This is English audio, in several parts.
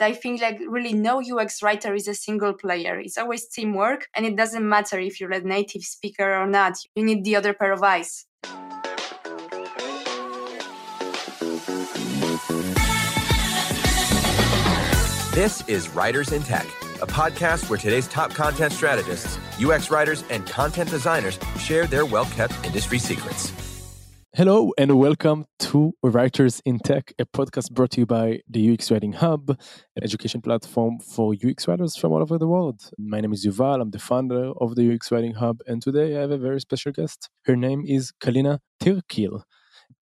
I think like really no UX writer is a single player. It's always teamwork and it doesn't matter if you're a native speaker or not. You need the other pair of eyes. This is Writers in Tech, a podcast where today's top content strategists, UX writers, and content designers share their well kept industry secrets. Hello and welcome to Writers in Tech, a podcast brought to you by the UX Writing Hub, an education platform for UX writers from all over the world. My name is Yuval, I'm the founder of the UX Writing Hub, and today I have a very special guest. Her name is Kalina Tyrkiel.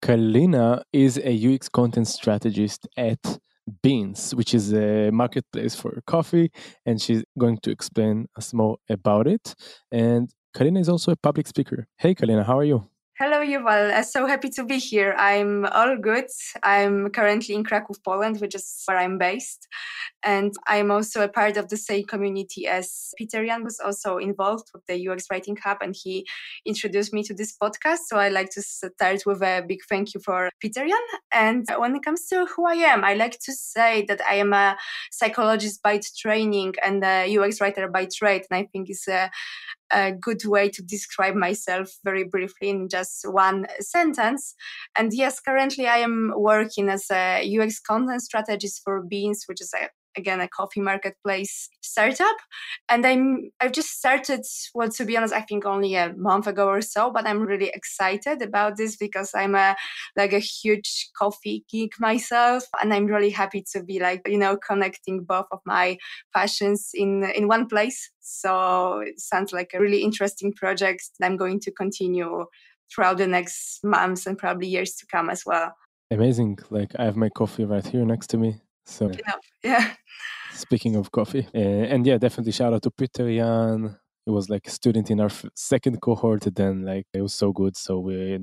Kalina is a UX content strategist at Beans, which is a marketplace for coffee, and she's going to explain us more about it. And Kalina is also a public speaker. Hey, Kalina, how are you? Hello, Yuval. I'm so happy to be here. I'm all good. I'm currently in Krakow, Poland, which is where I'm based. And I'm also a part of the same community as Peter Jan was also involved with the UX Writing Hub, and he introduced me to this podcast. So I'd like to start with a big thank you for Peter Jan. And when it comes to who I am, I like to say that I am a psychologist by training and a UX writer by trade. And I think it's a a good way to describe myself very briefly in just one sentence. And yes, currently I am working as a UX content strategist for Beans, which is a again a coffee marketplace startup. And i'm i've just started well to be honest i think only a month ago or so but i'm really excited about this because i'm a like a huge coffee geek myself. And i'm really happy to be like you know connecting both of my passions in in one place. So it sounds like a really interesting project that i'm going to continue throughout the next months and probably years to come as well. Amazing. Like i have my coffee right here next to me so yeah. Speaking of coffee, uh, and yeah, definitely shout out to Peter Jan. He was like a student in our f- second cohort. Then like it was so good, so we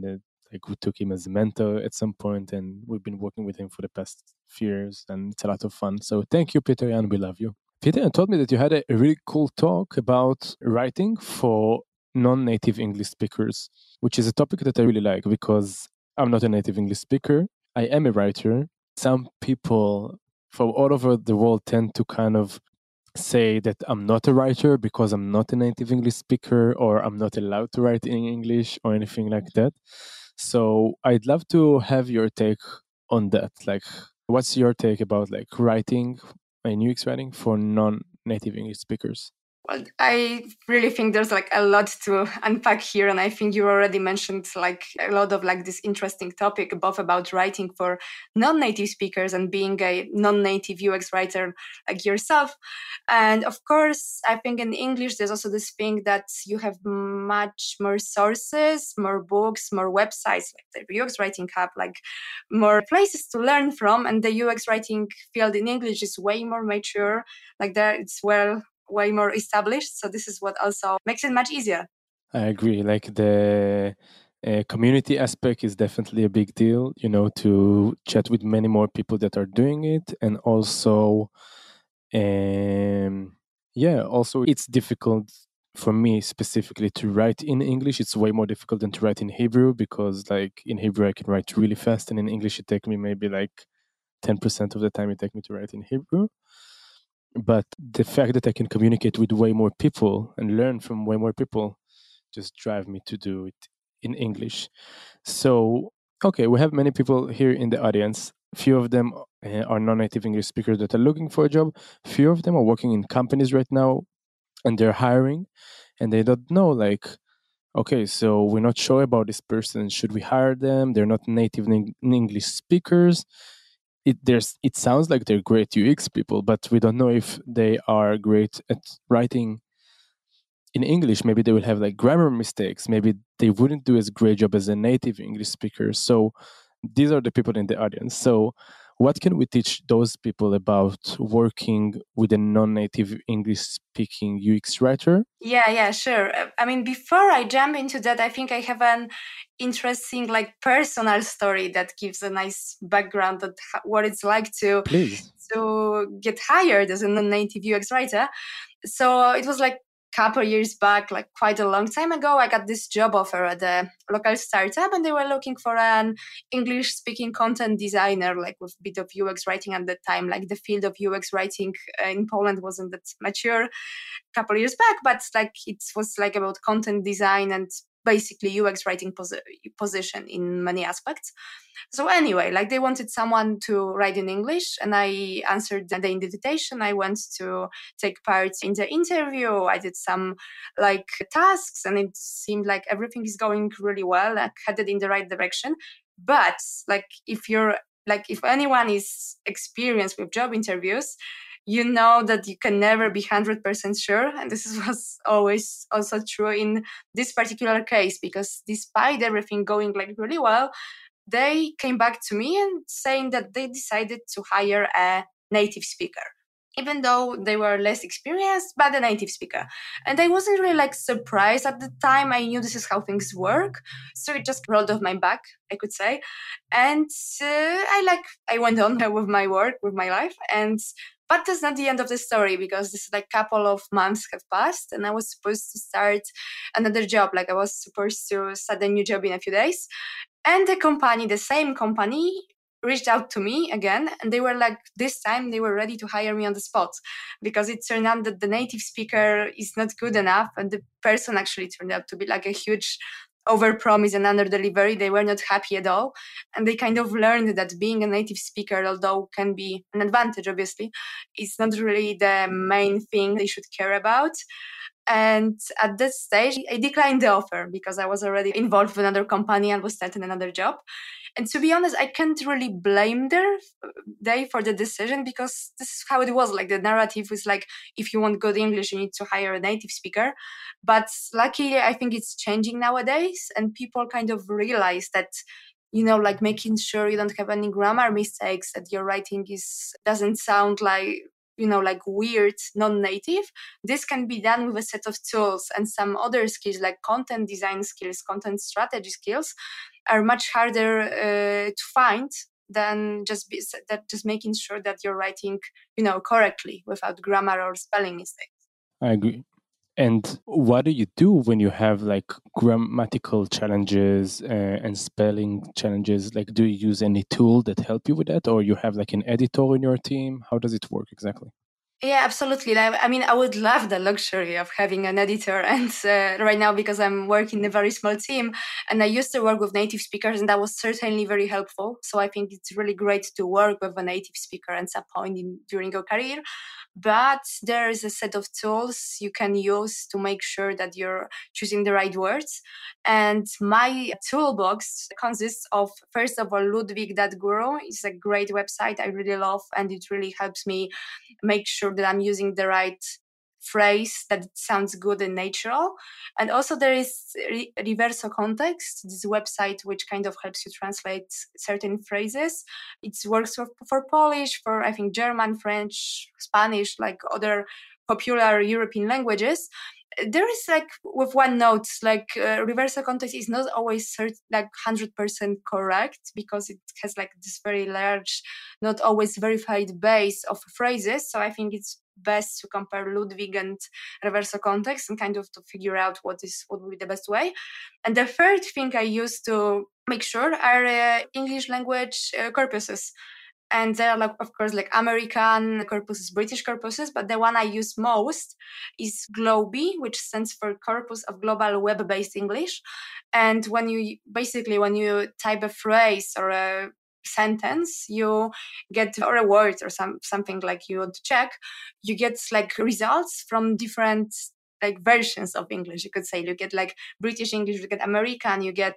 like we took him as a mentor at some point, and we've been working with him for the past few years, and it's a lot of fun. So thank you, Peter Jan. We love you. Peter Jan told me that you had a, a really cool talk about writing for non-native English speakers, which is a topic that I really like because I'm not a native English speaker. I am a writer. Some people from all over the world tend to kind of say that I'm not a writer because I'm not a native English speaker or I'm not allowed to write in English or anything like mm-hmm. that. So I'd love to have your take on that. Like, what's your take about like writing and UX writing for non-native English speakers? Well, I really think there's like a lot to unpack here. And I think you already mentioned like a lot of like this interesting topic, both about writing for non-native speakers and being a non-native UX writer like yourself. And of course, I think in English, there's also this thing that you have much more sources, more books, more websites, like the UX writing hub, like more places to learn from. And the UX writing field in English is way more mature. Like there, it's well way more established. So this is what also makes it much easier. I agree. Like the uh, community aspect is definitely a big deal, you know, to chat with many more people that are doing it. And also, um, yeah, also it's difficult for me specifically to write in English. It's way more difficult than to write in Hebrew because, like, in Hebrew, I can write really fast, and in English, it takes me maybe like 10% of the time it takes me to write in Hebrew but the fact that I can communicate with way more people and learn from way more people just drive me to do it in English. So, okay, we have many people here in the audience. Few of them uh, are non-native English speakers that are looking for a job. Few of them are working in companies right now, and they're hiring, and they don't know like, okay, so we're not sure about this person. Should we hire them? They're not native English speakers it there's it sounds like they're great UX people, but we don't know if they are great at writing in English. Maybe they will have like grammar mistakes. Maybe they wouldn't do as great job as a native English speaker. So these are the people in the audience. So what can we teach those people about working with a non-native english speaking ux writer? Yeah yeah sure. Uh, I mean before i jump into that i think i have an interesting like personal story that gives a nice background of what it's like to Please. to get hired as a non-native ux writer. So it was like couple years back, like quite a long time ago, I got this job offer at a local startup, and they were looking for an English-speaking content designer, like with a bit of UX writing at the time. Like the field of UX writing uh, in Poland wasn't that mature a couple years back, but like it was like about content design and basically UX writing position in many aspects. So anyway, like they wanted someone to write in English, and I answered the invitation. I went to take part in the interview. I did some like tasks, and it seemed like everything is going really well, like headed in the right direction. But like if you're like if anyone is experienced with job interviews, you know that you can never be 100% sure. And this was always also true in this particular case, because despite everything going like really well, they came back to me and saying that they decided to hire a native speaker even though they were less experienced, but a native speaker. And I wasn't really like surprised at the time. I knew this is how things work, so it just rolled off my back, I could say. And uh, I like I went on with my work, with my life, and but that's not the end of the story because this like couple of months have passed and I was supposed to start another job. Like I was supposed to start a new job in a few days. And the company, the same company, reached out to me again and they were like this time they were ready to hire me on the spot because it turned out that the native speaker is not good enough and the person actually turned out to be like a huge over promise and under delivery they were not happy at all. And they kind of learned that being a native speaker although can be an advantage obviously is not really the main thing they should care about and at that stage i declined the offer because i was already involved with another company and was starting another job. And to be honest i can't really blame their they for the decision because this is how it was. Like the narrative was like if you want good english you need to hire a native speaker. But luckily i think it's changing nowadays and people kind of realize that you know like making sure you don't have any grammar mistakes that your writing is doesn't sound like you know like weird non-native this can be done with a set of tools and some other skills like content design skills content strategy skills are much harder uh, to find than just be, that just making sure that you're writing you know correctly without grammar or spelling mistakes. I agree and what do you do when you have like grammatical challenges uh, and spelling challenges? Like, do you use any tool that help you with that, or you have like an editor in your team? How does it work exactly? Yeah, absolutely. I mean, I would love the luxury of having an editor. And uh, right now, because I'm working in a very small team and I used to work with native speakers, and that was certainly very helpful. So I think it's really great to work with a native speaker point in, during your career but there is a set of tools you can use to make sure that you're choosing the right words. And my toolbox consists of, first of all, ludwig.guru is a great website I really love, and it really helps me make sure that I'm using the right phrase that sounds good and natural. And also there is Re- Reverso Context, this website which kind of helps you translate certain phrases. It works for, for Polish, for I think German, French, Spanish, like other popular European languages there is like with one note like uh, Reverso Context is not always cert- like 100% correct because it has like this very large not always verified base of phrases so i think it's best to compare Ludwig and Reverso Context and kind of to figure out what is what would be the best way. And the third thing I use to make sure are uh, English language uh, corpuses. And there are like of course like American corpuses, British corpuses, but the one I use most is GloWbE, which stands for Corpus of Global Web-Based English. And when you basically when you type a phrase or a sentence you get or a word or some something like you want to check you get like results from different like versions of english you could say you get like british english you get american you get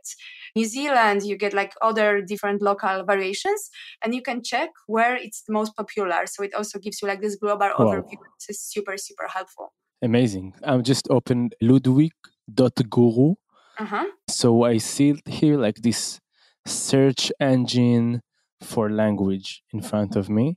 new zealand you get like other different local variations and you can check where it's the most popular so it also gives you like this global wow. overview which is super super helpful amazing i'm just opened ludwig.guru uh-huh. so i see here like this search engine for language in front of me.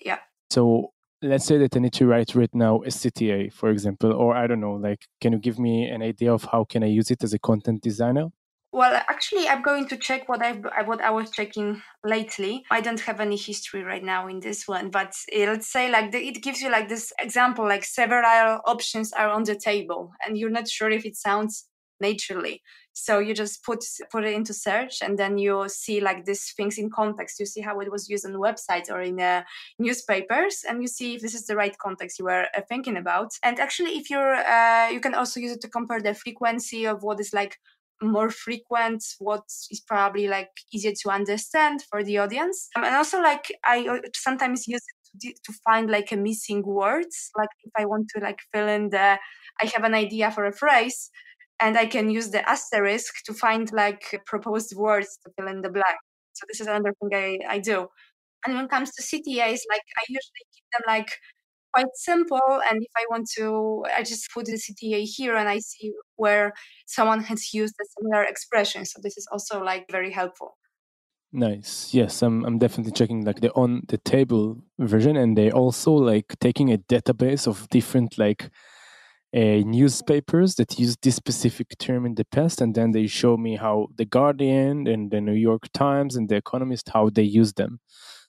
Yeah. So let's say that I need to write right now a CTA, for example, or I don't know, like, can you give me an idea of how can I use it as a content designer? Well, actually, I'm going to check what I've what I was checking lately. I don't have any history right now in this one, but uh, let's say like the, it gives you like this example, like several options are on the table, and you're not sure if it sounds naturally. So you just put put it into search, and then you see like these things in context. You see how it was used on websites or in uh, newspapers, and you see if this is the right context you were uh, thinking about. And actually, if you're, uh, you can also use it to compare the frequency of what is like more frequent what is probably like easier to understand for the audience um, and also like i uh, sometimes use it to, to find like a missing words like if i want to like fill in the i have an idea for a phrase and i can use the asterisk to find like proposed words to fill in the blank so this is another thing i, I do and when it comes to ctas like i usually keep them like quite simple. And if I want to, I just put the CTA here and I see where someone has used a similar expression. So this is also like very helpful. Nice. Yes, I'm I'm definitely checking like the on the table version and they also like taking a database of different like uh, newspapers that use this specific term in the past and then they show me how the Guardian and the New York Times and the Economist how they use them.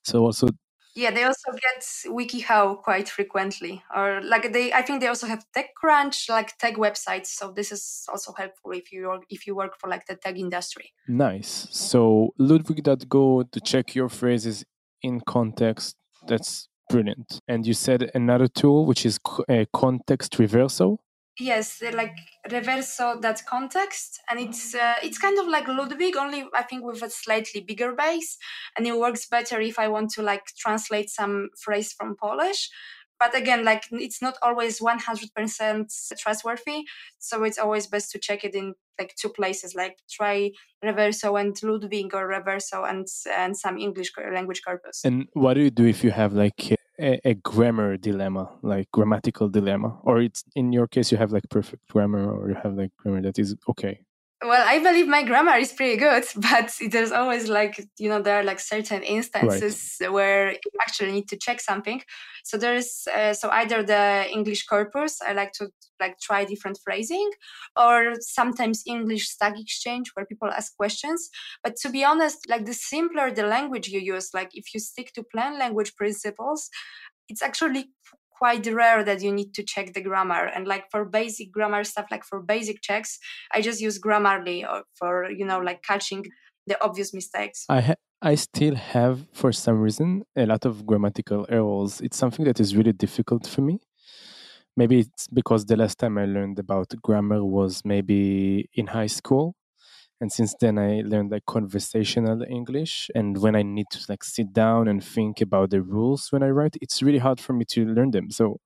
So also yeah, they also get WikiHow quite frequently, or like they. I think they also have TechCrunch, like tech websites. So this is also helpful if you work, if you work for like the tech industry. Nice. So Ludwig.go to check your phrases in context. That's brilliant. And you said another tool which is a uh, context reversal. Yes, like reverso that context, and it's uh, it's kind of like Ludwig, only I think with a slightly bigger base, and it works better if I want to like translate some phrase from Polish. But again, like it's not always one hundred percent trustworthy, so it's always best to check it in like two places, like try Reverso and Ludwig or Reverso and and some English language corpus. And what do you do if you have like a, a, grammar dilemma, like grammatical dilemma, or it's in your case you have like perfect grammar, or you have like grammar that is okay well i believe my grammar is pretty good but there's always like you know there are like certain instances right. where you actually need to check something so there's uh, so either the english corpus i like to like try different phrasing or sometimes english stack exchange where people ask questions but to be honest like the simpler the language you use like if you stick to plain language principles it's actually quite rare that you need to check the grammar. And like for basic grammar stuff like for basic checks i just use grammarly or for you know like catching the obvious mistakes. I ha- i still have for some reason a lot of grammatical errors. It's something that is really difficult for me. Maybe it's because the last time i learned about grammar was maybe in high school and since then i learned like conversational english. And when i need to like sit down and think about the rules when i write it's really hard for me to learn them. So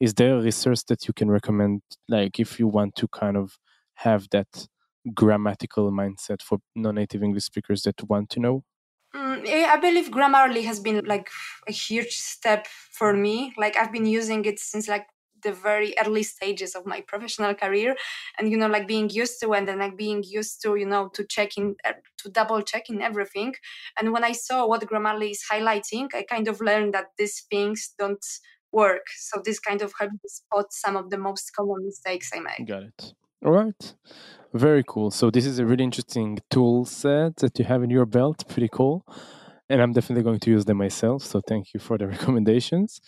is there a resource that you can recommend like if you want to kind of have that grammatical mindset for non-native english speakers that want to know? Mm, I believe Grammarly has been like a huge step for me. Like I've been using it since like the very early stages of my professional career. And you know like being used to and then like being used to you know to check in uh, to double check in everything. And when i saw what grammarly is highlighting i kind of learned that these things don't work. So this kind of helped me spot some of the most common mistakes i make got it. All right. Very cool. So this is a really interesting tool set that you have in your belt. Pretty cool. And i'm definitely going to use them myself. So thank you for the recommendations.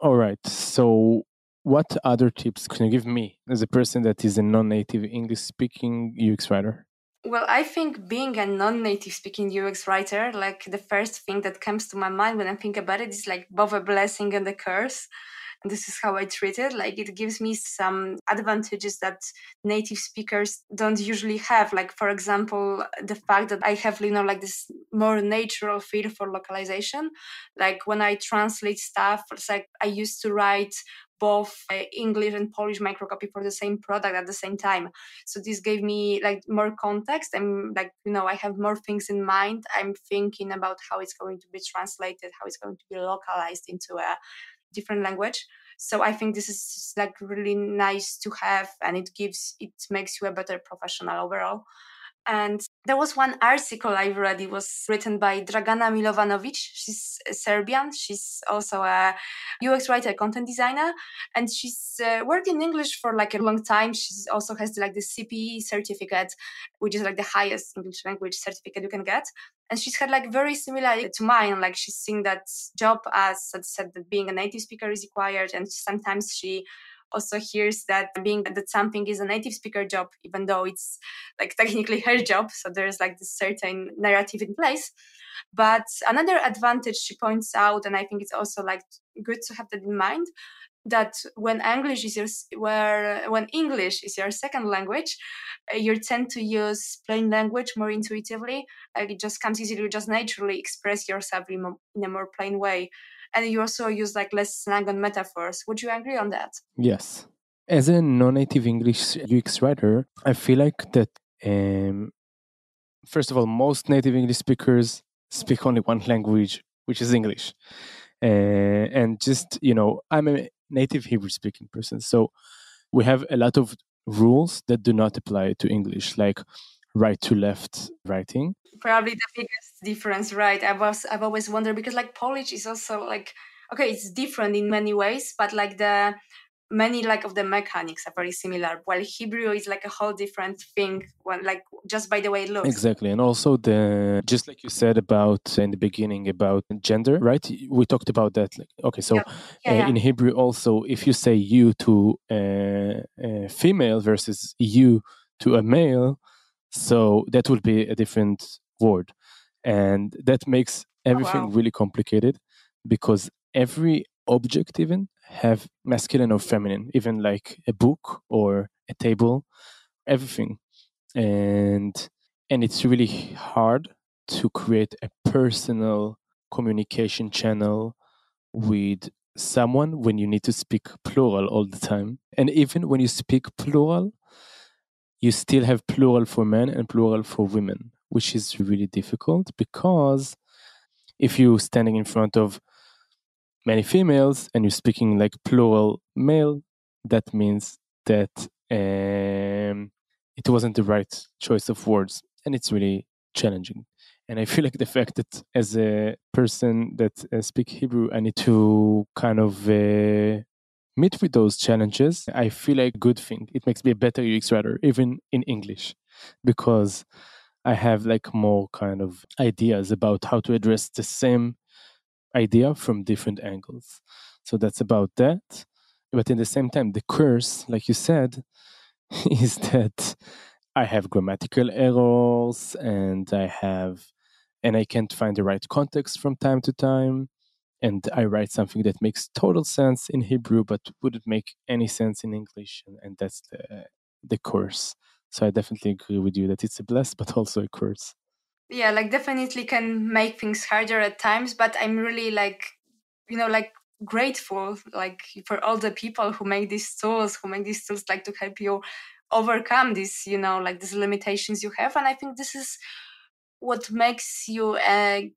All right. So what other tips can you give me as a person that is a non-native english speaking ux writer? Well i think being a non-native speaking ux writer like the first thing that comes to my mind when i think about it is like both a blessing and a curse. And this is how i treat it. Like it gives me some advantages that native speakers don't usually have. Like for example the fact that i have you know like this more natural feel for localization. Like when i translate stuff it's like i used to write both uh, English and Polish microcopy for the same product at the same time. So this gave me like more context and like you know I have more things in mind. I'm thinking about how it's going to be translated, how it's going to be localized into a different language. So I think this is like really nice to have, and it gives it makes you a better professional overall. And there was one article I read. It was written by Dragana Milovanovic. She's Serbian. She's also a UX writer, content designer, and she's uh, worked in English for like a long time. She also has like the CPE certificate, which is like the highest English language certificate you can get. And she's had like very similar to mine. Like she's seeing that job as said that being a native speaker is required, and sometimes she also hears that being that something is a native speaker job, even though it's like technically her job. So there's like this certain narrative in place. But another advantage she points out, and I think it's also like good to have that in mind, that when English is your where when English is your second language, uh, you tend to use plain language more intuitively. Like it just comes easily, you just naturally express yourself in a more plain way and you also use like less slang and metaphors. Would you agree on that? Yes. As a non-native English UX writer, I feel like that. Um, first of all, most native English speakers speak only one language, which is English. Uh, and just you know, I'm a native Hebrew speaking person, so we have a lot of rules that do not apply to English, like right to left writing probably the biggest difference, right? I was I've always wondered because like Polish is also like okay, it's different in many ways, but like the many like of the mechanics are very similar. While Hebrew is like a whole different thing when like just by the way it looks. Exactly. And also the just like you said about in the beginning about gender, right? We talked about that. Like, okay, so yeah. Yeah, uh, yeah. in Hebrew also if you say you to a, a female versus you to a male, so that will be a different word and that makes oh, everything oh, wow. really complicated because every object even have masculine or feminine even like a book or a table everything. And and it's really hard to create a personal communication channel with someone when you need to speak plural all the time. And even when you speak plural you still have plural for men and plural for women which is really difficult because if you're standing in front of many females and you're speaking like plural male, that means that um, it wasn't the right choice of words, and it's really challenging. And I feel like the fact that as a person that uh, speak Hebrew, I need to kind of uh, meet with those challenges. I feel like good thing. It makes me a better UX writer, even in English, because I have like more kind of ideas about how to address the same idea from different angles. So that's about that. But in the same time, the curse, like you said, is that I have grammatical errors and I have, and I can't find the right context from time to time. And I write something that makes total sense in Hebrew, but wouldn't make any sense in English. And, that's the, the curse. So I definitely agree with you that it's a bless, but also a curse. Yeah, like definitely can make things harder at times, but I'm really like, you know, like grateful like for all the people who make these tools, who make these tools like to help you overcome these, you know, like these limitations you have. And I think this is what makes you a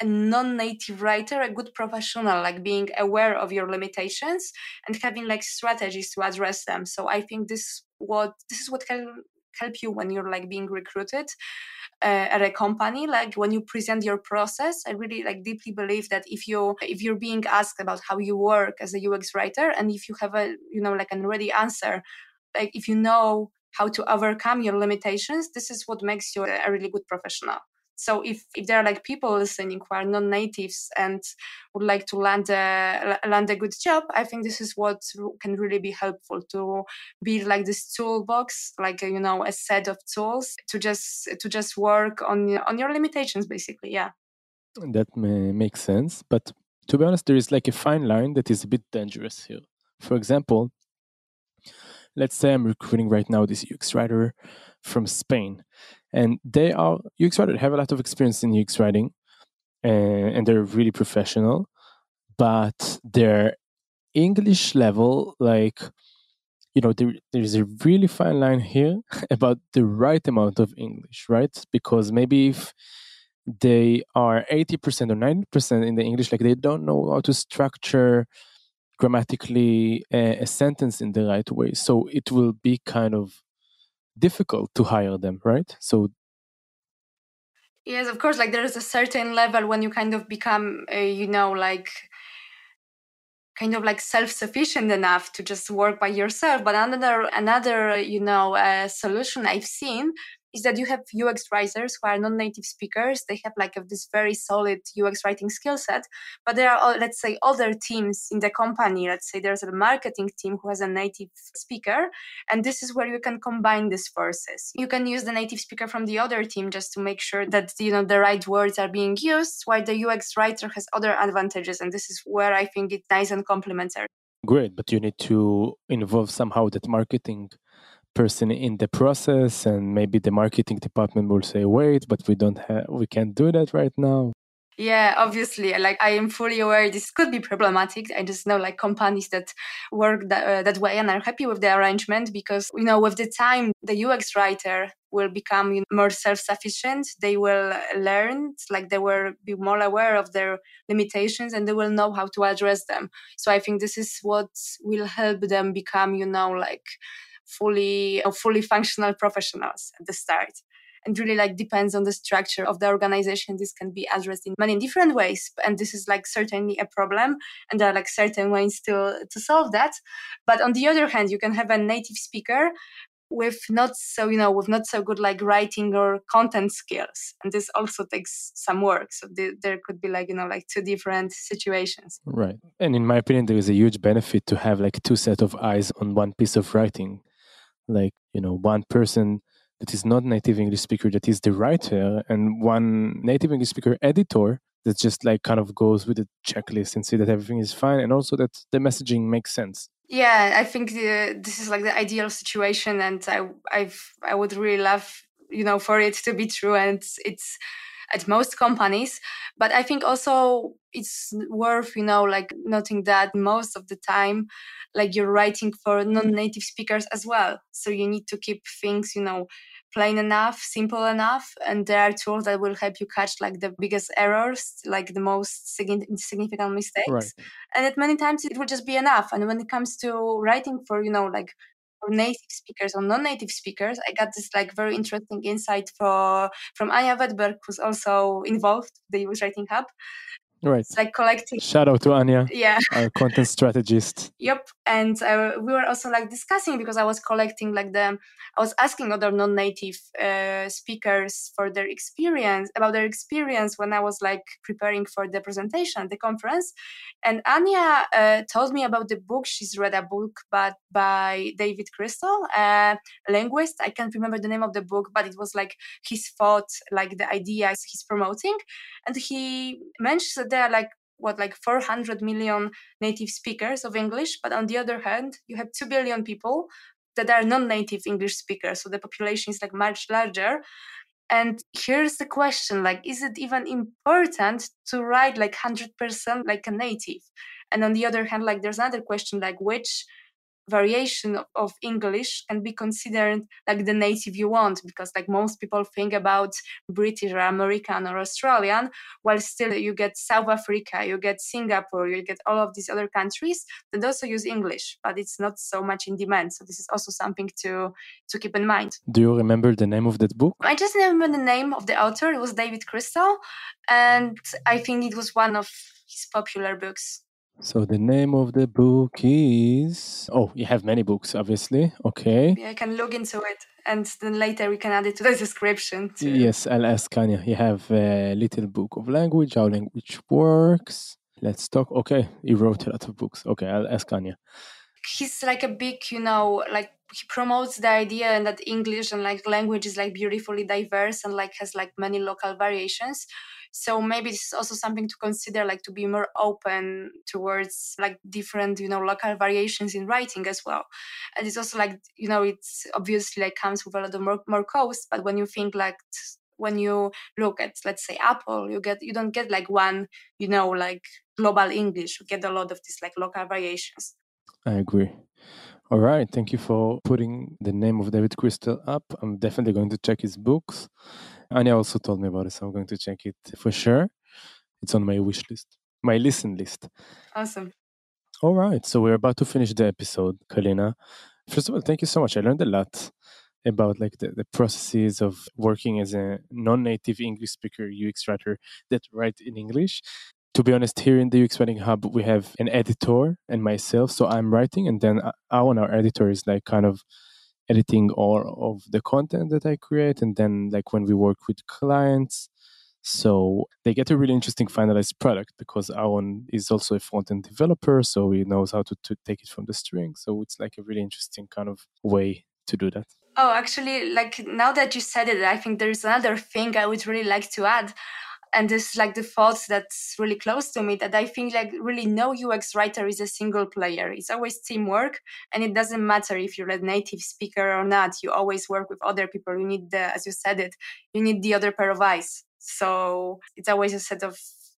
a non-native writer a good professional like being aware of your limitations and having like strategies to address them. So i think this what this is what can help you when you're like being recruited uh, at a company. Like when you present your process i really like deeply believe that if you if you're being asked about how you work as a ux writer and if you have a you know like an ready answer like if you know how to overcome your limitations this is what makes you a really good professional so if, if there are like people listening who are non-natives and would like to land a land a good job, I think this is what can really be helpful to build like this toolbox, like you know a set of tools to just to just work on on your limitations, basically. Yeah, that may make sense, but to be honest, there is like a fine line that is a bit dangerous here. For example, let's say I'm recruiting right now this UX writer from Spain and they are UX writers have a lot of experience in UX writing, and, and they're really professional, but their English level, like you know, there, there's a really fine line here about the right amount of English, right? Because maybe if they are 80% or 90% in the English, like they don't know how to structure grammatically a, a, sentence in the right way. So it will be kind of difficult to hire them, right? So Yes, of course. Like there is a certain level when you kind of become, uh, you know, like kind of like self-sufficient enough to just work by yourself. But another, another, you know, uh, solution I've seen is that you have UX writers who are non-native speakers. They have like a, this very solid UX writing skill set, but there are, uh, let's say, other teams in the company. Let's say there's a marketing team who has a native speaker, and this is where you can combine these forces. You can use the native speaker from the other team just to make sure that you know the right words are being used, while the UX writer has other advantages, and this is where I think it's nice and complementary. Great, but you need to involve somehow that marketing person in the process and maybe the marketing department will say wait but we don't have we can't do that right now. Yeah obviously like i am fully aware this could be problematic. I just know like companies that work that, uh, that way and are happy with the arrangement because you know with the time the ux writer will become more self-sufficient. They will learn like they will be more aware of their limitations and they will know how to address them. So i think this is what will help them become you know like fully uh, fully functional professionals at the start. And really like depends on the structure of the organization. This can be addressed in many different ways and this is like certainly a problem. And there are like certain ways to to solve that. But on the other hand you can have a native speaker with not so you know with not so good like writing or content skills. And this also takes some work. So th- there could be like you know like two different situations. Right. And in my opinion there is a huge benefit to have like two set of eyes on one piece of writing like you know one person that is not native english speaker that is the writer and one native english speaker editor that just like kind of goes with the checklist and see that everything is fine and also that the messaging makes sense. Yeah i think the, this is like the ideal situation and i i've i would really love you know for it to be true and it's at most companies but i think also it's worth you know like noting that most of the time like you're writing for non-native speakers as well. So you need to keep things you know plain enough simple enough and there are tools that will help you catch like the biggest errors like the most significant mistakes. Right. and at many times it will just be enough. And when it comes to writing for you know like for native speakers or non-native speakers i got this like very interesting insight for from anya wedberg who's also involved the ux writing hub Right. It's like collecting. Shout out to Anya. Yeah. Our content strategist. yep. And uh, we were also like discussing because I was collecting like the, I was asking other non-native uh, speakers for their experience about their experience when I was like preparing for the presentation, the conference. And Anya uh, told me about the book. She's read a book but by David Crystal, a linguist. I can't remember the name of the book, but it was like his thought, like the ideas he's promoting. And he mentions that there are like what like 400 million native speakers of english but on the other hand you have 2 billion people that are non-native english speakers so the population is like much larger. And here's the question like is it even important to write like 100% like a native? And on the other hand like there's another question like which variation of english can be considered like the native you want because like most people think about british or american or australian while still you get south africa you get singapore you get all of these other countries that also use english but it's not so much in demand. So this is also something to to keep in mind. Do you remember the name of that book? I just remember the name of the author. It was david crystal and i think it was one of his popular books so the name of the book is oh you have many books obviously okay yeah, i can log into it and then later we can add it to the description too. yes i'll ask Anya. you have a little book of language how language works let's talk okay he wrote a lot of books okay i'll ask Anya. he's like a big you know like he promotes the idea and that english and like language is like beautifully diverse and like has like many local variations so maybe this is also something to consider like to be more open towards like different you know local variations in writing as well. And it's also like you know it's obviously like comes with a lot of more, more cost but when you think like when you look at let's say apple you get you don't get like one you know like global english. You get a lot of these like local variations. I agree. All right thank you for putting the name of david crystal up. I'm definitely going to check his books Anya also told me about it, so I'm going to check it for sure. It's on my wish list, my listen list. Awesome. All right, so we're about to finish the episode, Kalina. First of all, thank you so much. I learned a lot. about like the, the processes of working as a non-native English speaker UX writer that write in English. To be honest, here in the UX Writing Hub, we have an editor and myself. So I'm writing, and then uh, Aaron, our editor, is like kind of editing all of the content that I create. And then, like when we work with clients, so they get a really interesting finalized product because Aaron is also a front end developer, so he knows how to, to take it from the string. So it's like a really interesting kind of way to do that. Oh, actually, like now that you said it, I think there's another thing I would really like to add. And this like the thought that's really close to me that I think like really no UX writer is a single player. It's always teamwork and it doesn't matter if you're a native speaker or not. You always work with other people. You need the, as you said it, you need the other pair of eyes so it's always a set of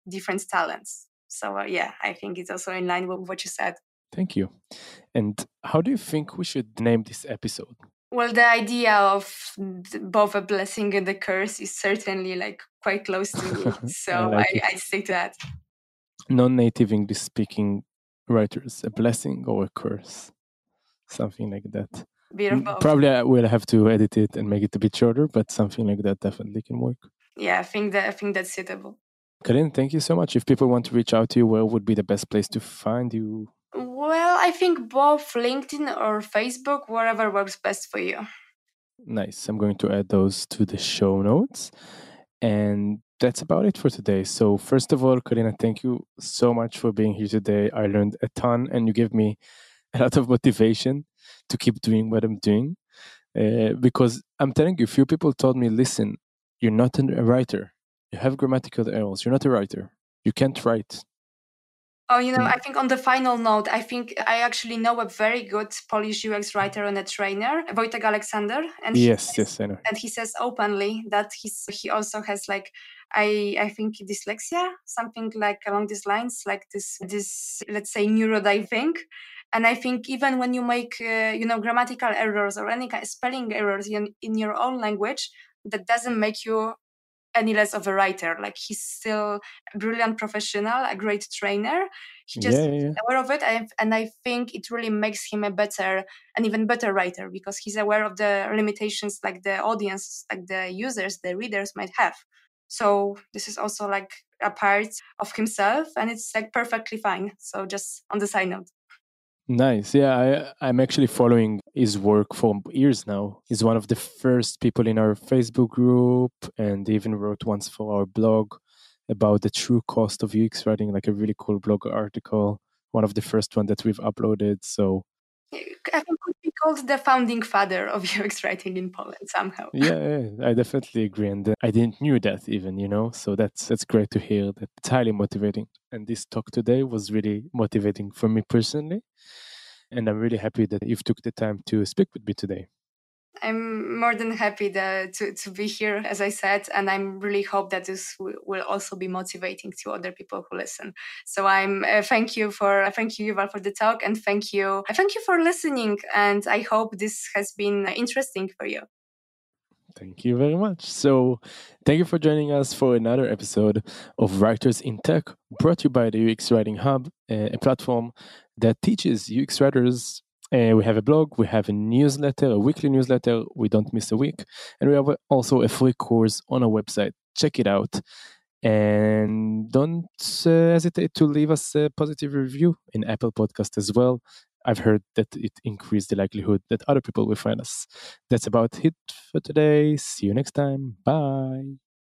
different talents. So uh, yeah, I think it's also in line with what you said. Thank you. And how do you think we should name this episode? Well, the idea of both a blessing and a curse is certainly like quite close to me. So I, like I, I say that. Non-native English speaking writers, a blessing or a curse, something like that. Probably I will have to edit it and make it a bit shorter, but something like that definitely can work yeah, I think that I think that's suitable. Kalin, thank you so much. If people want to reach out to you, where would be the best place to find you? Well, I think both LinkedIn or Facebook, whatever works best for you. Nice. I'm going to add those to the show notes. And that's about it for today. So, first of all, Kalina, thank you so much for being here today. I learned a ton and you gave me a lot of motivation to keep doing what I'm doing. Uh, because I'm telling you, few people told me, listen, you're not a writer. You have grammatical errors. You're not a writer. You can't write. Oh, you know, mm. I think on the final note, I think I actually know a very good Polish UX writer and a trainer, Wojtek Aleksander. And yes, says, yes, I know. And he says openly that he's he also has like I I think dyslexia, something like along these lines, like this this let's say neurodiving. And I think even when you make uh, you know grammatical errors or any kind of spelling errors in, in your own language, that doesn't make you any less of a writer. Like he's still a brilliant professional, a great trainer. He just yeah, yeah. aware of it, and, and I think it really makes him a better, an even better writer because he's aware of the limitations like the audience, like the users, the readers might have. So this is also like a part of himself, and it's like perfectly fine. So just on the side note. Nice. Yeah, I, I'm actually following his work for years now. He's one of the first people in our Facebook group and even wrote once for our blog about the true cost of UX writing, like a really cool blog article, one of the first one that we've uploaded. So I think could be called the founding father of UX writing in Poland somehow. Yeah, yeah, I definitely agree, and uh, I didn't knew that even, you know. So that's that's great to hear. That it's highly motivating. And this talk today was really motivating for me personally, and I'm really happy that you've took the time to speak with me today. I'm more than happy to, to be here, as I said, and I'm really hope that this w- will also be motivating to other people who listen. So I'm uh, thank you for uh, thank you Yuval for the talk, and thank you thank you for listening. And I hope this has been interesting for you. Thank you very much. So, thank you for joining us for another episode of Writers in Tech, brought to you by the UX Writing Hub, a platform that teaches UX writers uh, we have a blog, we have a newsletter, a weekly newsletter. We don't miss a week. And we have also a free course on our website. Check it out. And don't uh, hesitate to leave us a positive review in Apple Podcast as well. I've heard that it increased the likelihood that other people will find us. That's about it for today. See you next time. Bye.